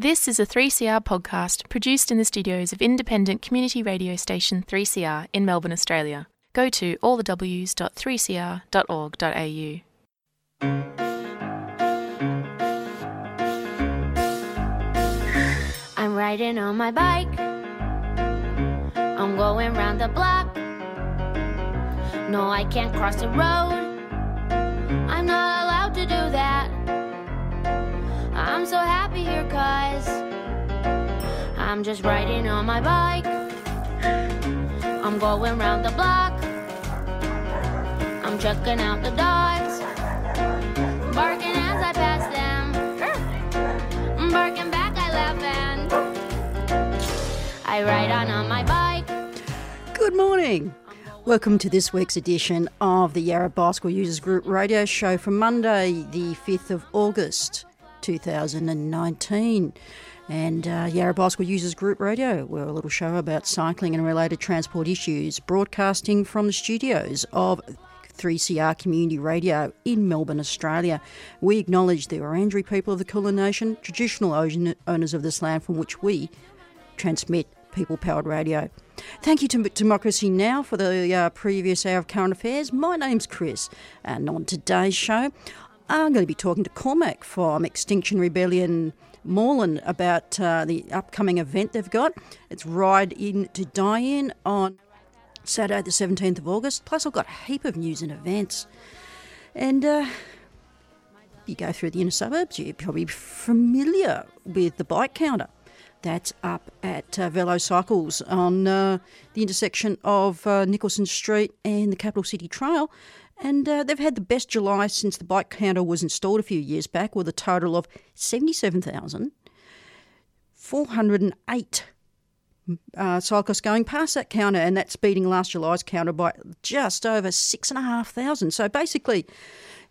This is a 3CR podcast produced in the studios of independent community radio station 3CR in Melbourne, Australia. Go to allthews.3cr.org.au. I'm riding on my bike. I'm going round the block. No, I can't cross the road. I'm not I'm just riding on my bike. I'm going round the block. I'm checking out the dogs. Barking as I pass them. I'm barking back, I laugh and I ride on on my bike. Good morning. Welcome to this week's edition of the Yarra Bicycle Users Group radio show for Monday, the 5th of August 2019. And uh, Yarra Bicycle Users Group Radio, we're a little show about cycling and related transport issues, broadcasting from the studios of 3CR Community Radio in Melbourne, Australia. We acknowledge the Wurundjeri people of the Kulin Nation, traditional own- owners of this land from which we transmit people powered radio. Thank you to Democracy Now! for the uh, previous hour of current affairs. My name's Chris, and on today's show, I'm going to be talking to Cormac from Extinction Rebellion Moreland about uh, the upcoming event they've got. It's Ride In to Die In on Saturday, the 17th of August. Plus, I've got a heap of news and events. And uh, you go through the inner suburbs, you're probably familiar with the bike counter. That's up at uh, Velo Cycles on uh, the intersection of uh, Nicholson Street and the Capital City Trail. And uh, they've had the best July since the bike counter was installed a few years back, with a total of 77,408 uh, cyclists going past that counter, and that's beating last July's counter by just over 6,500. So basically,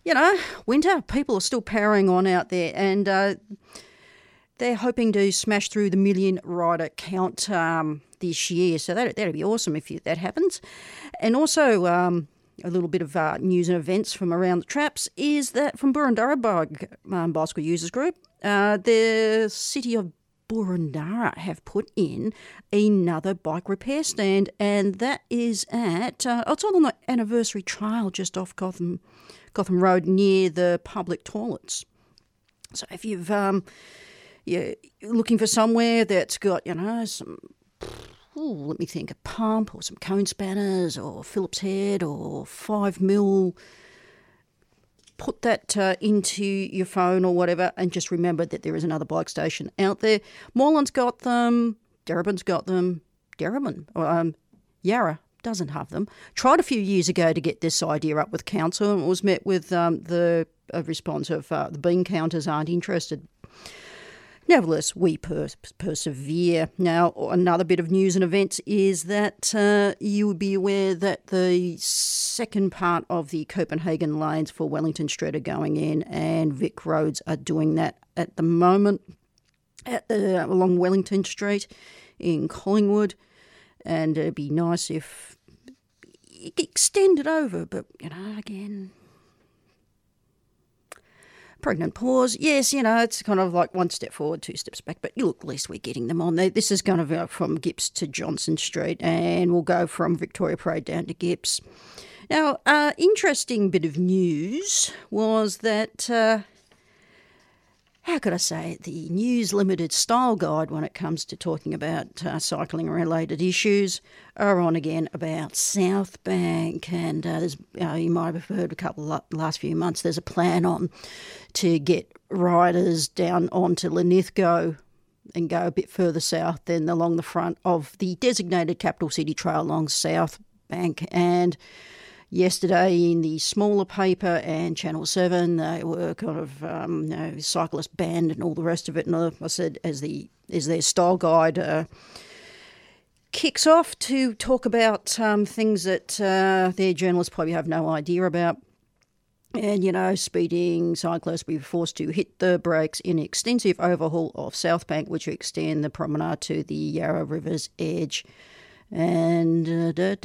you know, winter, people are still powering on out there, and uh, they're hoping to smash through the million rider count um, this year. So that, that'd be awesome if you, that happens. And also, um, a little bit of uh, news and events from around the traps is that from Boroondara um, Bicycle Users Group, uh, the city of Boroondara have put in another bike repair stand, and that is at uh, it's on the anniversary trail just off Gotham Gotham Road near the public toilets. So if you've um, you're looking for somewhere that's got you know some let me think, a pump or some cone spanners or Phillips head or five mil. Put that uh, into your phone or whatever, and just remember that there is another bike station out there. Moreland's got them, Darebin's got them, Darebin, um, Yarra doesn't have them. Tried a few years ago to get this idea up with council, and was met with um, the response of uh, the bean counters aren't interested. Nevertheless, we per- persevere. Now, another bit of news and events is that uh, you would be aware that the second part of the Copenhagen lanes for Wellington Street are going in, and Vic Roads are doing that at the moment at the, along Wellington Street in Collingwood. And it'd be nice if it extended over, but you know, again, pregnant pause. Yes, you know, it's kind of like one step forward, two steps back. But you look, at least we're getting them on there. This is going to go from Gipps to Johnson Street, and we'll go from Victoria Parade down to Gipps. Now, uh, interesting bit of news was that. Uh, how could I say it? The News Limited style guide, when it comes to talking about uh, cycling related issues, are on again about South Bank. And uh, there's, uh, you might have heard a couple of last few months, there's a plan on to get riders down onto Linlithgow and go a bit further south than along the front of the designated capital city trail along South Bank. And yesterday in the smaller paper and Channel 7. They were kind of um, you know, cyclist banned and all the rest of it. And I said, as, the, as their style guide uh, kicks off to talk about um, things that uh, their journalists probably have no idea about. And, you know, speeding cyclists will be forced to hit the brakes in extensive overhaul of South Bank, which extend the promenade to the Yarra River's edge. And uh,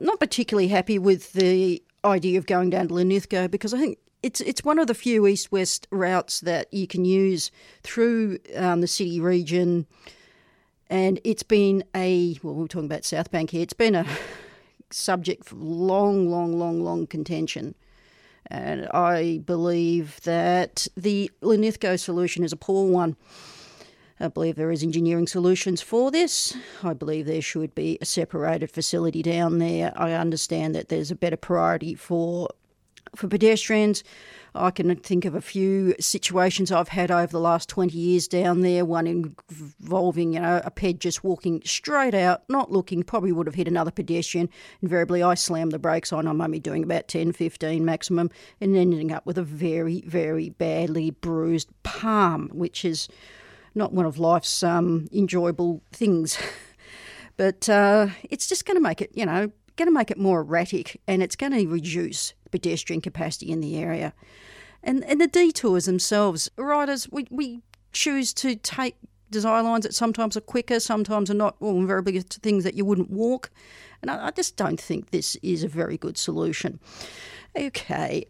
not particularly happy with the idea of going down to Linlithgow because I think it's it's one of the few east west routes that you can use through um, the city region, and it's been a well, we're talking about South Bank here. It's been a subject for long, long, long, long contention. And I believe that the Linlithgow solution is a poor one. I believe there is engineering solutions for this. I believe there should be a separated facility down there. I understand that there's a better priority for for pedestrians. I can think of a few situations I've had over the last 20 years down there, one involving, you know, a ped just walking straight out, not looking, probably would have hit another pedestrian. Invariably, I slammed the brakes on. I'm only doing about 10, 15 maximum, and ending up with a very, very badly bruised palm, which is not one of life's um, enjoyable things. but uh, it's just going to make it, you know, going to make it more erratic and it's going to reduce pedestrian capacity in the area. And, and the detours themselves, riders, we, we choose to take design lines that sometimes are quicker, sometimes are not, well, invariably to things that you wouldn't walk. And I, I just don't think this is a very good solution. Okay,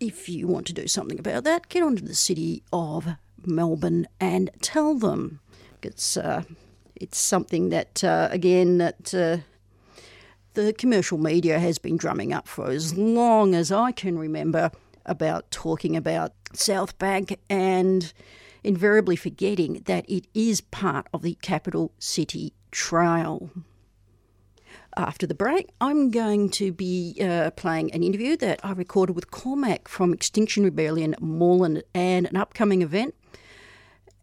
if you want to do something about that, get onto the city of Melbourne and tell them. It's uh, it's something that uh, again that uh, the commercial media has been drumming up for as long as I can remember about talking about South Bank and invariably forgetting that it is part of the capital city trail. After the break, I'm going to be uh, playing an interview that I recorded with Cormac from Extinction Rebellion Moreland and an upcoming event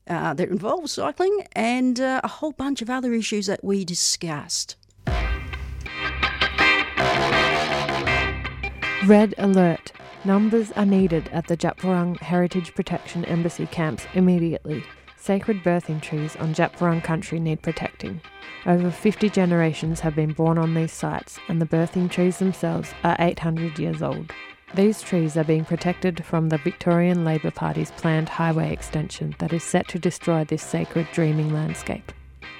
uh, that involves cycling and uh, a whole bunch of other issues that we discussed. Red alert. Numbers are needed at the Djab Wurrung Heritage Protection Embassy camps immediately. Sacred birthing trees on Djab country need protecting. Over 50 generations have been born on these sites, and the birthing trees themselves are 800 years old. These trees are being protected from the Victorian Labor Party's planned highway extension that is set to destroy this sacred dreaming landscape.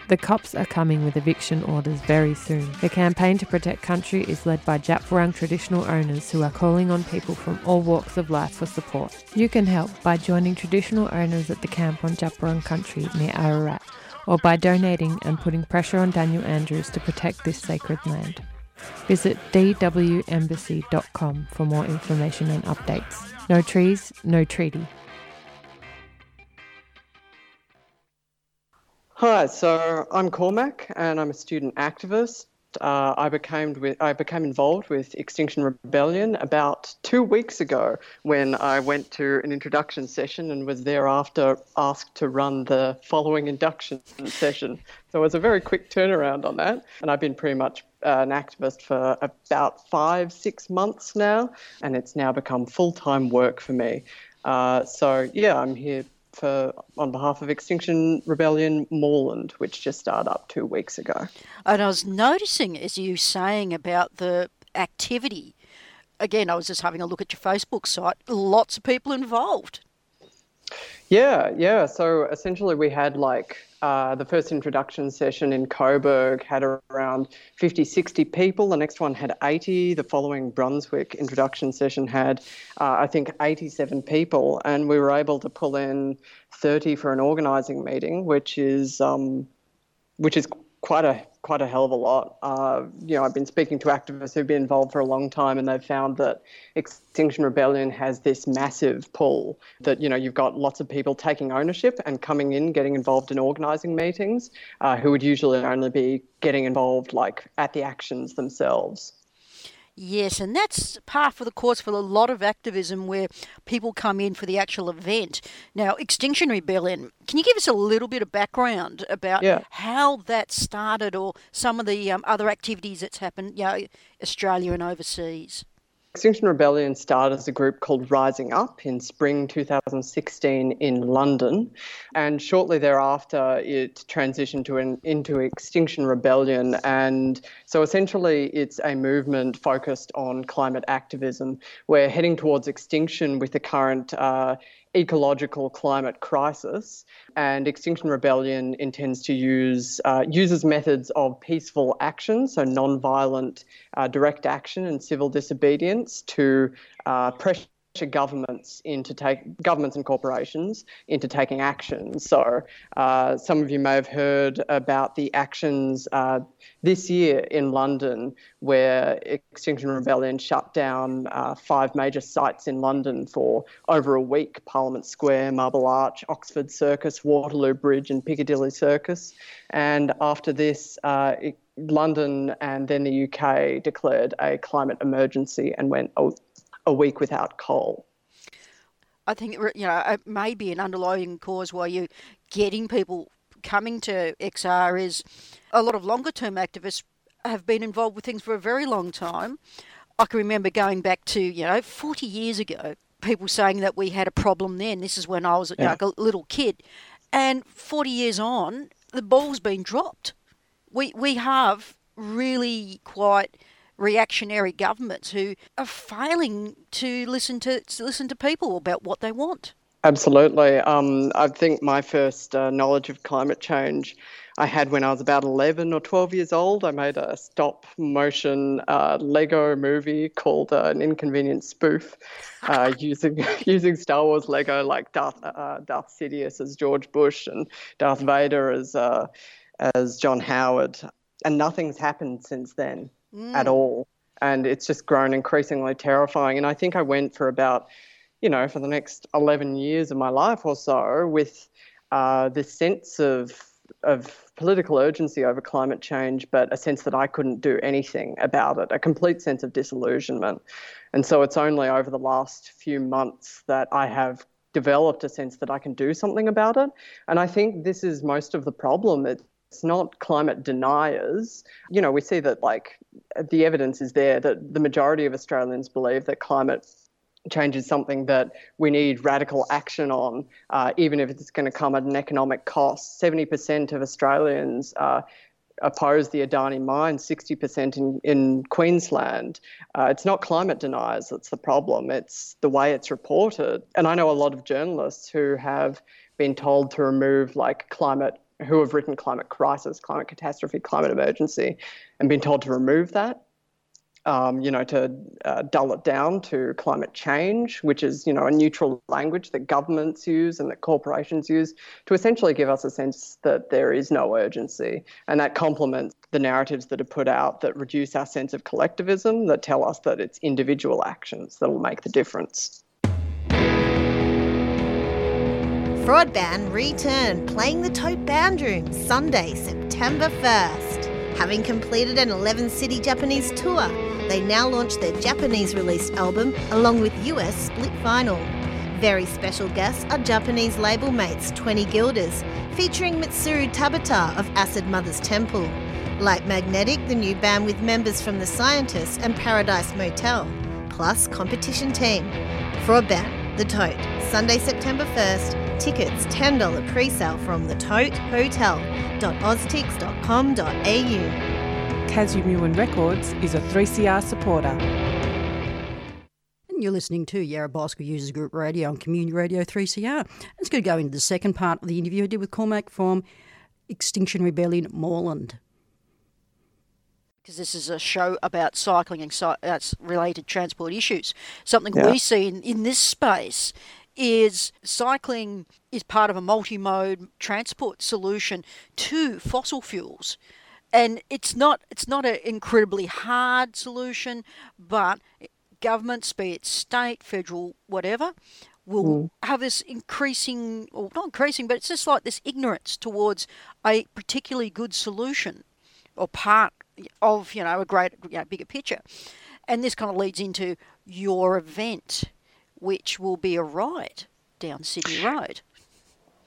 The cops are coming with eviction orders very soon. The campaign to protect country is led by Djab Wurrung traditional owners who are calling on people from all walks of life for support. You can help by joining traditional owners at the camp on Djab Wurrung country near Ararat, or by donating and putting pressure on Daniel Andrews to protect this sacred land. Visit dwembassy.com for more information and updates. No trees, no treaty. Hi, so I'm Cormac and I'm a student activist. Uh, I became with, I became involved with Extinction Rebellion about two weeks ago when I went to an introduction session and was thereafter asked to run the following induction session. So it was a very quick turnaround on that, and I've been pretty much uh, an activist for about five, six months now, and it's now become full time work for me. Uh, so yeah, I'm here for on behalf of Extinction Rebellion Moreland, which just started up two weeks ago. And I was noticing as you saying about the activity. Again, I was just having a look at your Facebook site. Lots of people involved. Yeah, yeah. So essentially, we had like uh, the first introduction session in Coburg had around 50, 60 people. The next one had 80. The following Brunswick introduction session had, uh, I think, 87 people. And we were able to pull in 30 for an organising meeting, which is, um, which is quite a quite a hell of a lot. Uh, you know, I've been speaking to activists who've been involved for a long time, and they've found that Extinction Rebellion has this massive pull. That you know, you've got lots of people taking ownership and coming in, getting involved in organising meetings, uh, who would usually only be getting involved like at the actions themselves. Yes, and that's par for the course for a lot of activism where people come in for the actual event. Now, Extinction Rebellion, can you give us a little bit of background about yeah. how that started or some of the um, other activities that's happened, you know, Australia and overseas? Extinction Rebellion started as a group called Rising Up in spring 2016 in London, and shortly thereafter it transitioned to an, into Extinction Rebellion. And so essentially, it's a movement focused on climate activism. We're heading towards extinction with the current uh, ecological climate crisis, and Extinction Rebellion intends to use uh, uses methods of peaceful action, so non-violent uh, direct action and civil disobedience, to uh, pressure governments into take governments and corporations into taking action. So uh, some of you may have heard about the actions uh, this year in London, where Extinction Rebellion shut down uh, five major sites in London for over a week: Parliament Square, Marble Arch, Oxford Circus, Waterloo Bridge, and Piccadilly Circus. And after this, uh, it, London and then the UK declared a climate emergency and went a week without coal. I think you know it may be an underlying cause why you're getting people coming to XR is a lot of longer term activists have been involved with things for a very long time. I can remember going back to you know 40 years ago, people saying that we had a problem then. This is when I was yeah. like a little kid, and 40 years on, the ball's been dropped. We we have really quite reactionary governments who are failing to listen to, to listen to people about what they want. Absolutely. Um, I think my first uh, knowledge of climate change I had when I was about 11 or 12 years old. I made a stop motion uh, Lego movie called uh, An Inconvenient Spoof uh, using using Star Wars Lego like Darth, uh, Darth Sidious as George Bush and Darth Vader as, uh, as John Howard. And nothing's happened since then mm. at all. And it's just grown increasingly terrifying. And I think I went for about, you know, for the next 11 years of my life or so with uh, this sense of, of political urgency over climate change, but a sense that I couldn't do anything about it, a complete sense of disillusionment. And so it's only over the last few months that I have developed a sense that I can do something about it. And I think this is most of the problem. It, it's not climate deniers. You know, we see that like the evidence is there that the majority of Australians believe that climate change is something that we need radical action on, uh, even if it's going to come at an economic cost. 70% of Australians uh, oppose the Adani mine, 60% in, in Queensland. Uh, it's not climate deniers that's the problem, it's the way it's reported. And I know a lot of journalists who have been told to remove like climate who have written climate crisis, climate catastrophe, climate emergency, and been told to remove that. Um, you know, to uh, dull it down to climate change, which is, you know, a neutral language that governments use and that corporations use to essentially give us a sense that there is no urgency. And that complements the narratives that are put out that reduce our sense of collectivism, that tell us that it's individual actions that will make the difference. Fraud Band return playing the Tote Band Room Sunday, September 1st. Having completed an 11 city Japanese tour, they now launch their Japanese released album along with US split vinyl. Very special guests are Japanese label mates 20 Guilders, featuring Mitsuru Tabata of Acid Mother's Temple, Light Magnetic, the new band with members from The Scientists and Paradise Motel, plus competition team. Fraud Band, The Tote, Sunday, September 1st, Tickets $10 pre-sale from the Tote Hotel.oztix.com.au. Kazu Records is a 3CR supporter. And you're listening to Yarra Bicycle Users Group Radio on Community Radio 3CR. It's going to go into the second part of the interview I did with Cormac from Extinction Rebellion because this is a show about cycling and uh, related transport issues. Something yeah. we see in, in this space is cycling is part of a multi-mode transport solution to fossil fuels and it's not it's not an incredibly hard solution but governments be it state federal whatever will mm. have this increasing or not increasing but it's just like this ignorance towards a particularly good solution or part of you know a great you know, bigger picture and this kind of leads into your event which will be a ride down Sydney Road.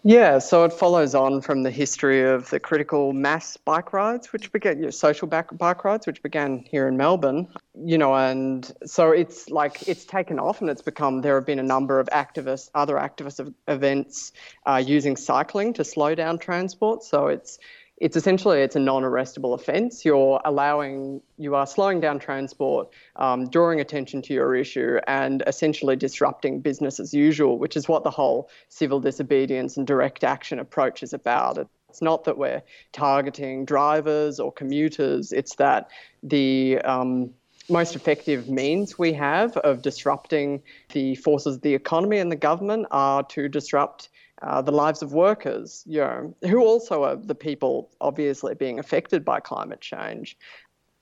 Yeah, so it follows on from the history of the critical mass bike rides, which began, social bike, bike rides, which began here in Melbourne, you know, and so it's like it's taken off and it's become, there have been a number of activists, other activist events uh, using cycling to slow down transport. So it's, it's essentially it's a non-arrestable offence. You're allowing, you are slowing down transport, um, drawing attention to your issue, and essentially disrupting business as usual, which is what the whole civil disobedience and direct action approach is about. It's not that we're targeting drivers or commuters. It's that the um, most effective means we have of disrupting the forces of the economy and the government are to disrupt uh, the lives of workers, you know, who also are the people obviously being affected by climate change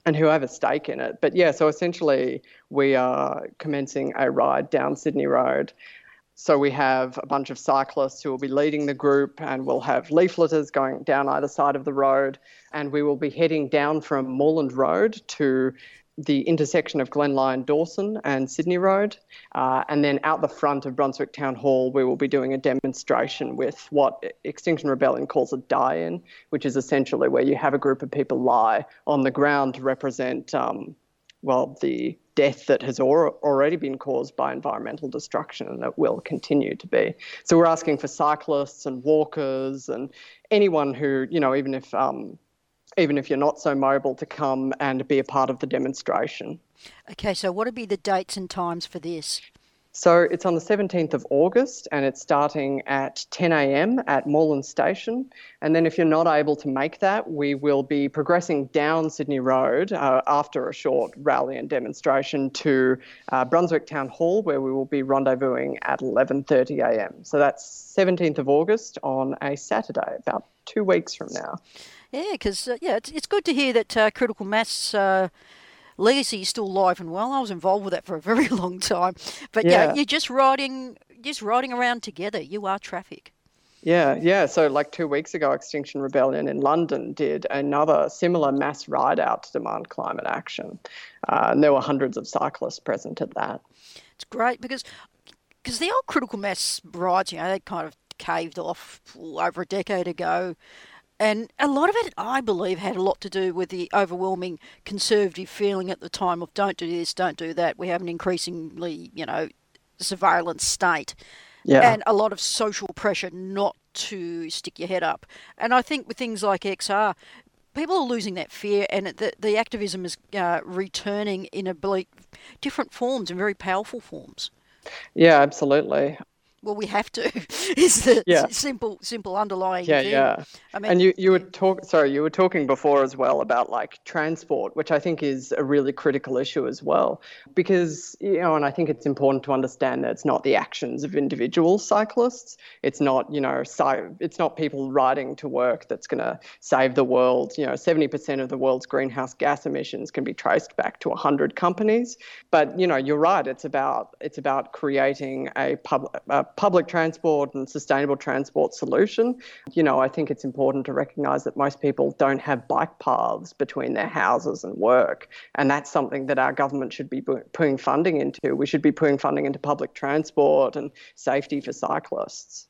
and who have a stake in it. But yeah, so essentially we are commencing a ride down Sydney Road. So we have a bunch of cyclists who will be leading the group, and we'll have leafleters going down either side of the road. And we will be heading down from Moreland Road to the intersection of Glen Lyon Dawson and Sydney Road. Uh, and then out the front of Brunswick Town Hall, we will be doing a demonstration with what Extinction Rebellion calls a die in, which is essentially where you have a group of people lie on the ground to represent, um, well, the death that has or- already been caused by environmental destruction and that will continue to be. So we're asking for cyclists and walkers and anyone who, you know, even if um, even if you're not so mobile, to come and be a part of the demonstration. Okay, so what would be the dates and times for this? So it's on the 17th of August and it's starting at 10 a.m. at Moreland Station. And then if you're not able to make that, we will be progressing down Sydney Road uh, after a short rally and demonstration to uh, Brunswick Town Hall where we will be rendezvousing at 11:30 a.m. So that's 17th of August on a Saturday, about two weeks from now. Yeah, because uh, yeah, it's, it's good to hear that uh, critical mass uh, legacy is still alive and well. I was involved with that for a very long time, but yeah, yeah you're just riding, just riding around together. You are traffic. Yeah, yeah. So, like two weeks ago, Extinction Rebellion in London did another similar mass ride out to demand climate action. Uh, and there were hundreds of cyclists present at that. It's great because because the old critical mass rides, you know, they kind of caved off over a decade ago. And a lot of it, I believe, had a lot to do with the overwhelming conservative feeling at the time of don't do this, don't do that. We have an increasingly, you know, surveillance state. Yeah. And a lot of social pressure not to stick your head up. And I think with things like XR, people are losing that fear and the, the activism is uh, returning in a different forms and very powerful forms. Yeah, absolutely well, we have to. is the yeah. simple, simple underlying. Yeah, thing. yeah. I mean, and you, you were talk. Sorry, you were talking before as well about like transport, which I think is a really critical issue as well, because you know, and I think it's important to understand that it's not the actions of individual cyclists. It's not you know, it's not people riding to work that's going to save the world. You know, seventy percent of the world's greenhouse gas emissions can be traced back to hundred companies. But you know, you're right. It's about it's about creating a public public transport and sustainable transport solution. You know, I think it's important to recognise that most people don't have bike paths between their houses and work, and that's something that our government should be putting funding into. We should be putting funding into public transport and safety for cyclists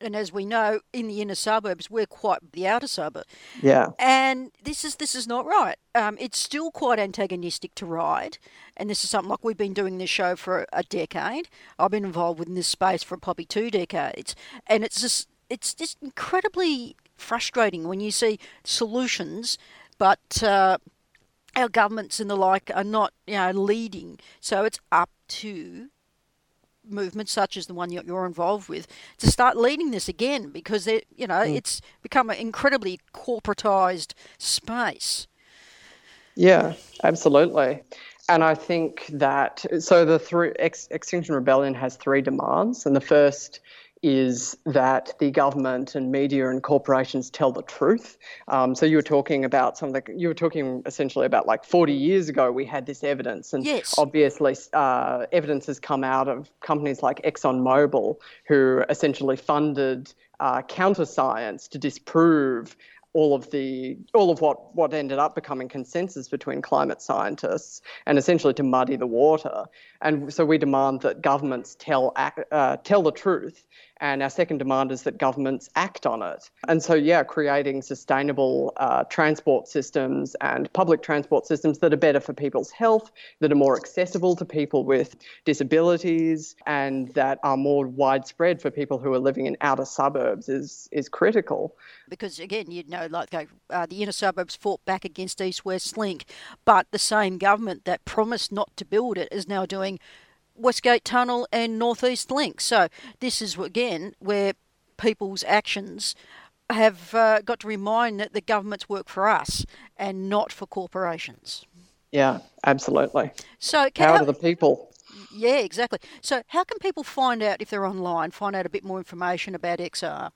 and as we know, in the inner suburbs, we're quite the outer suburb. Yeah. And this is this is not right. Um, it's still quite antagonistic to ride, and this is something like we've been doing this show for a decade. I've been involved within this space for probably two decades, and it's just it's just incredibly frustrating when you see solutions, but uh, our governments and the like are not you know leading. So it's up to movements such as the one you're involved with to start leading this again because it, you know mm. it's become an incredibly corporatized space. Yeah, absolutely. And I think that so the three Ex, Extinction Rebellion has three demands, and the first is that the government and media and corporations tell the truth. Um, so you were talking about something. You were talking essentially about like 40 years ago we had this evidence, and yes. obviously uh, evidence has come out of companies like ExxonMobil who essentially funded uh, counter science to disprove all of the all of what what ended up becoming consensus between climate scientists and essentially to muddy the water and so we demand that governments tell uh, tell the truth and our second demand is that governments act on it. And so, yeah, creating sustainable uh, transport systems and public transport systems that are better for people's health, that are more accessible to people with disabilities, and that are more widespread for people who are living in outer suburbs is, is critical. Because, again, you know, like uh, the inner suburbs fought back against East West Link, but the same government that promised not to build it is now doing Westgate Tunnel and Northeast Link. So this is again where people's actions have uh, got to remind that the governments work for us and not for corporations. Yeah, absolutely. So, power to the people. Yeah, exactly. So, how can people find out if they're online, find out a bit more information about XR?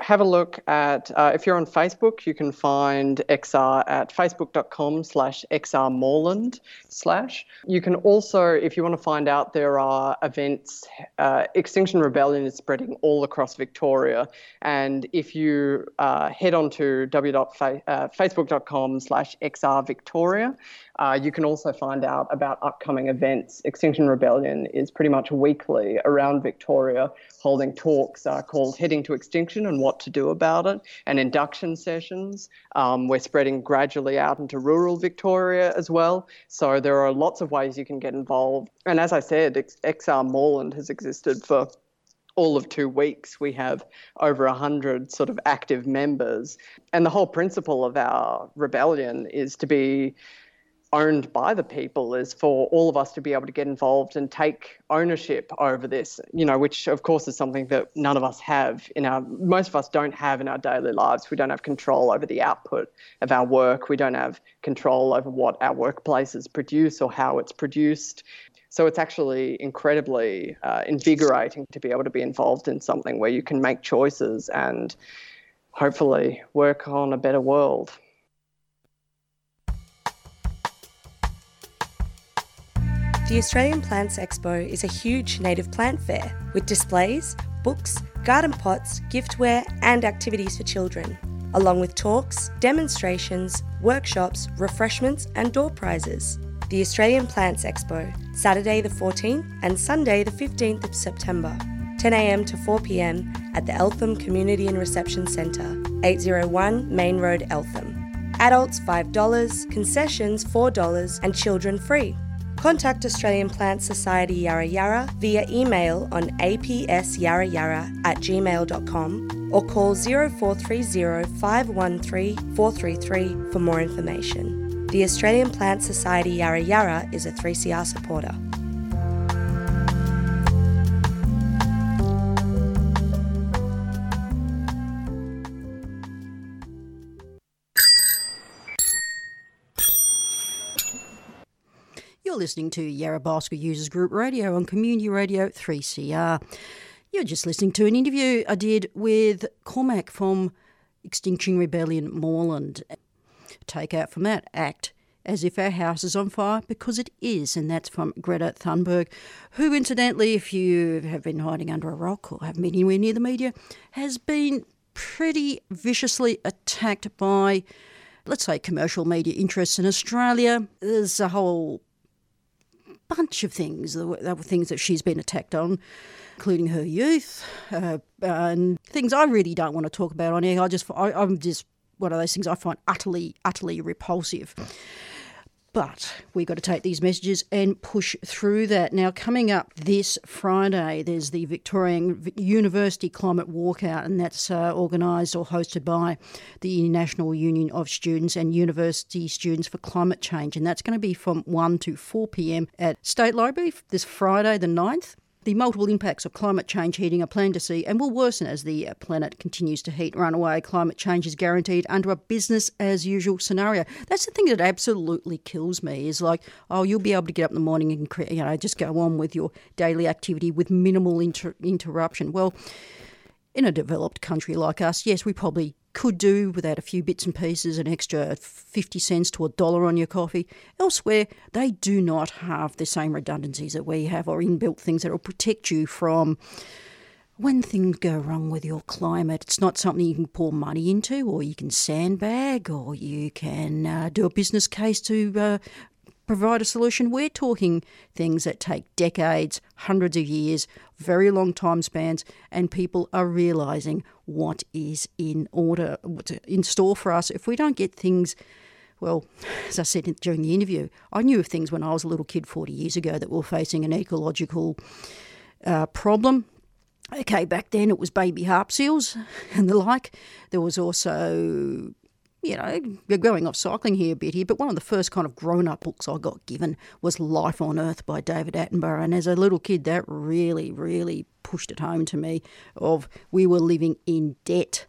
Have a look at, uh, if you're on Facebook, you can find XR at facebook.com slash xrmoreland slash. You can also, if you want to find out, there are events, uh, Extinction Rebellion is spreading all across Victoria. And if you uh, head on to www.facebook.com uh, slash xrvictoria, uh, you can also find out about upcoming events. Extinction Rebellion is pretty much weekly around Victoria, holding talks uh, called Heading to Extinction and What to Do About It, and induction sessions. Um, we're spreading gradually out into rural Victoria as well. So there are lots of ways you can get involved. And as I said, XR Moreland has existed for all of two weeks, we have over 100 sort of active members. And the whole principle of our rebellion is to be owned by the people is for all of us to be able to get involved and take ownership over this, you know, which of course is something that none of us have in our, most of us don't have in our daily lives. We don't have control over the output of our work. We don't have control over what our workplaces produce or how it's produced. So it's actually incredibly uh, invigorating to be able to be involved in something where you can make choices and hopefully work on a better world. The Australian Plants Expo is a huge native plant fair with displays, books, garden pots, giftware, and activities for children, along with talks, demonstrations, workshops, refreshments, and door prizes. The Australian Plants Expo, Saturday the 14th and Sunday the 15th of September, 10am to 4pm at the Eltham Community and Reception Centre, 801 Main Road, Eltham. Adults $5, concessions $4, and children free. Contact Australian Plant Society Yarra Yarra via email on apsyarrayarra at gmail.com or call 0430 513 433 for more information. The Australian Plant Society Yarra Yarra is a 3CR supporter. Listening to Yarra Bicycle Users Group Radio on Community Radio 3CR. You're just listening to an interview I did with Cormac from Extinction Rebellion Moreland. Take out from that act as if our house is on fire because it is, and that's from Greta Thunberg, who, incidentally, if you have been hiding under a rock or haven't been anywhere near the media, has been pretty viciously attacked by, let's say, commercial media interests in Australia. There's a whole bunch of things. There were, things that she's been attacked on, including her youth uh, and things I really don't want to talk about on air. I just, I, I'm just one of those things I find utterly, utterly repulsive. But we've got to take these messages and push through that. Now, coming up this Friday, there's the Victorian University Climate Walkout, and that's uh, organised or hosted by the National Union of Students and University Students for Climate Change. And that's going to be from 1 to 4 pm at State Library this Friday, the 9th. The multiple impacts of climate change heating are planned to see and will worsen as the planet continues to heat. Runaway climate change is guaranteed under a business as usual scenario. That's the thing that absolutely kills me is like, oh, you'll be able to get up in the morning and you know just go on with your daily activity with minimal inter- interruption. Well, in a developed country like us, yes, we probably could do without a few bits and pieces, an extra 50 cents to a dollar on your coffee. Elsewhere, they do not have the same redundancies that we have or inbuilt things that will protect you from when things go wrong with your climate. It's not something you can pour money into or you can sandbag or you can uh, do a business case to uh, provide a solution. We're talking things that take decades, hundreds of years, very long time spans, and people are realizing what is in order, what's in store for us. If we don't get things, well, as I said during the interview, I knew of things when I was a little kid 40 years ago that were facing an ecological uh, problem. Okay, back then it was baby harp seals and the like. There was also you know, we're going off cycling here a bit here, but one of the first kind of grown up books I got given was Life on Earth by David Attenborough. And as a little kid, that really, really pushed it home to me of we were living in debt,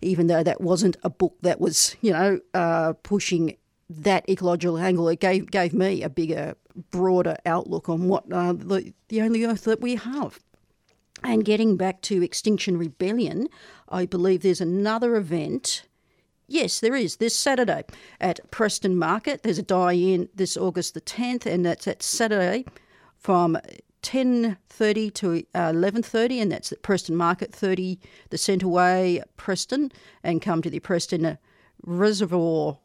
even though that wasn't a book that was, you know, uh, pushing that ecological angle, it gave gave me a bigger, broader outlook on what uh, the the only Earth that we have. And getting back to Extinction Rebellion, I believe there's another event. Yes, there is. This Saturday at Preston Market. There's a die-in this August the 10th, and that's at Saturday from 10.30 to uh, 11.30, and that's at Preston Market, 30 the Centre Way, Preston, and come to the Preston Reservoir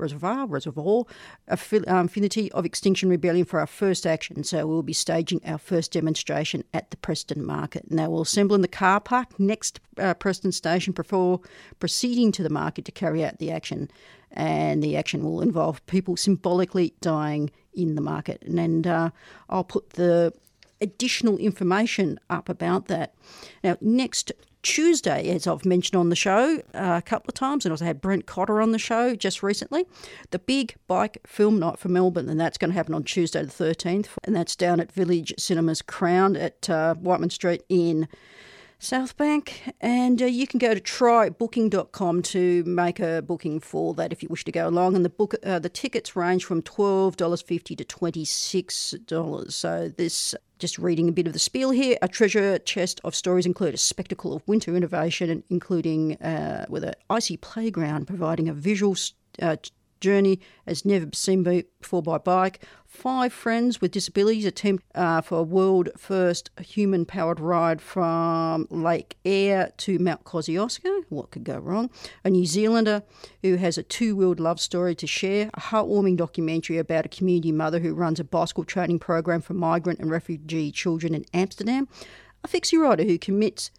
Reservoir, Reservoir, Affinity of Extinction Rebellion for our first action. So we'll be staging our first demonstration at the Preston Market. Now we'll assemble in the car park next uh, Preston Station before proceeding to the market to carry out the action. And the action will involve people symbolically dying in the market. And, and uh, I'll put the additional information up about that. Now, next Tuesday, as I've mentioned on the show uh, a couple of times, and also had Brent Cotter on the show just recently, the big bike film night for Melbourne, and that's going to happen on Tuesday the 13th, and that's down at Village Cinemas Crown at uh, Whiteman Street in South Bank. And uh, you can go to trybooking.com to make a booking for that if you wish to go along. And the book, uh, the tickets range from $12.50 to $26. So this just reading a bit of the spiel here. A treasure chest of stories include a spectacle of winter innovation, including uh, with an icy playground providing a visual uh, journey as never seen before by bike. Five friends with disabilities attempt uh, for a world first human powered ride from Lake Eyre to Mount Kosciuszko. What could go wrong? A New Zealander who has a two wheeled love story to share. A heartwarming documentary about a community mother who runs a bicycle training program for migrant and refugee children in Amsterdam. A fixie rider who commits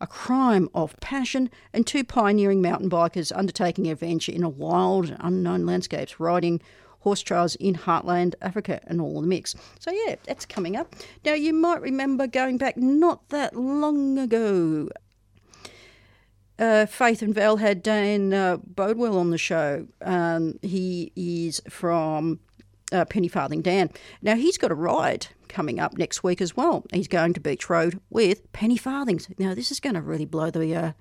a crime of passion, and two pioneering mountain bikers undertaking adventure in a wild unknown landscapes, riding horse trails in heartland Africa and all the mix. So yeah, that's coming up. Now you might remember going back not that long ago. Uh, Faith and Val had Dan uh, on the show. Um, he is from uh, Penny Farthing Dan. Now he's got a ride coming up next week as well. He's going to Beach Road with Penny Farthings. Now, this is going to really blow the. Uh,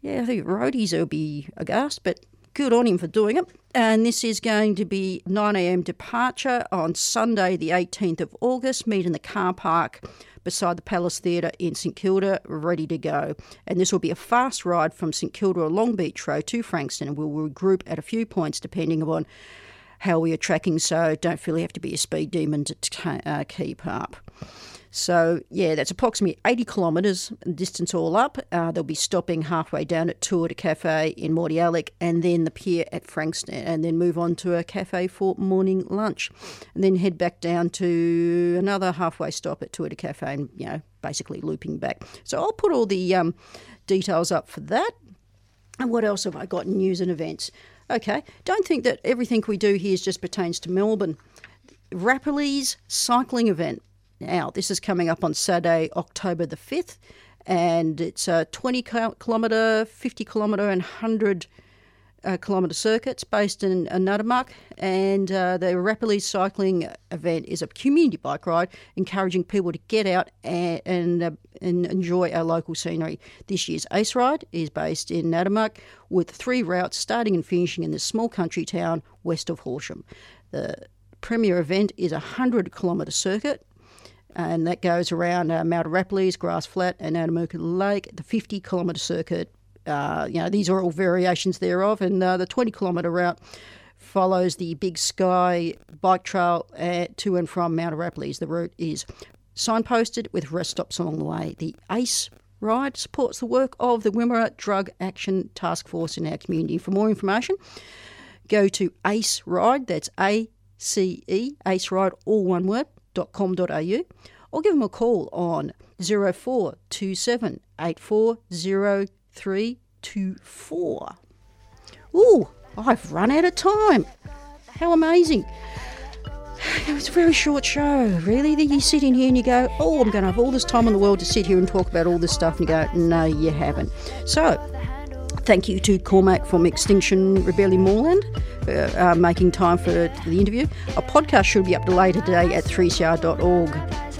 yeah, think roadies will be aghast, but good on him for doing it. And this is going to be 9am departure on Sunday, the 18th of August. Meet in the car park beside the Palace Theatre in St Kilda, ready to go. And this will be a fast ride from St Kilda along Beach Road to Frankston, we'll regroup at a few points depending upon how we are tracking, so don't feel you have to be a speed demon to t- uh, keep up. So, yeah, that's approximately 80 kilometres distance all up. Uh, they'll be stopping halfway down at Tour de Cafe in Mordialloc and then the pier at Frankston, and then move on to a cafe for morning lunch. And then head back down to another halfway stop at Tour de Cafe and, you know, basically looping back. So I'll put all the um, details up for that. And what else have I got in news and events? Okay, don't think that everything we do here just pertains to Melbourne. Arapiles cycling event. Now, this is coming up on Saturday, October the 5th, and it's a 20 kilometre, 50 kilometre, and 100 uh, kilometre circuits based in uh, Natimuk, and uh, the Arapiles cycling event is a community bike ride, encouraging people to get out and and, uh, and, enjoy our local scenery. This year's Ace Ride is based in Natimuk, with three routes starting and finishing in this small country town west of Horsham. The premier event is a 100 kilometre circuit and that goes around uh, Mount Arapiles, Grass Flat, and Anamuka Lake. The 50 kilometre circuit uh, you know, these are all variations thereof, and uh, the 20 kilometre route follows the Big Sky bike trail at, uh, to and from Mount Arapiles. The route is signposted with rest stops along the way. The ACE ride supports the work of the Wimmera Drug Action Task Force in our community. For more information, go to ACE Ride, that's A C E, ACE Ride, all one word, dot .com.au, or give them a call on 0427 840 three, two, four. Ooh, I've run out of time. How amazing. It was a very short show, really. Then You sit in here and you go, Oh, I'm going to have all this time in the world to sit here and talk about all this stuff. And you go, No, you haven't. So, thank you to Cormac from Extinction Rebellion Moreland for uh, making time for the interview. A podcast should be up to later today at 3cr.org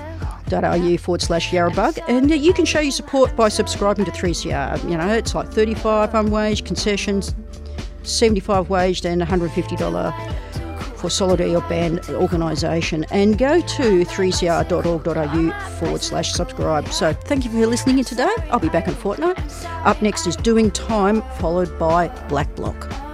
au forward slash yarrabug. And uh, you can show your support by subscribing to 3CR. You know, it's like 35 unwaged concessions. 75 waged and $150 for Solidarity of Band organisation and go to 3cr.org.au forward slash subscribe. So thank you for listening in today. I'll be back in fortnight. Up next is Doing Time, followed by Black Bloc.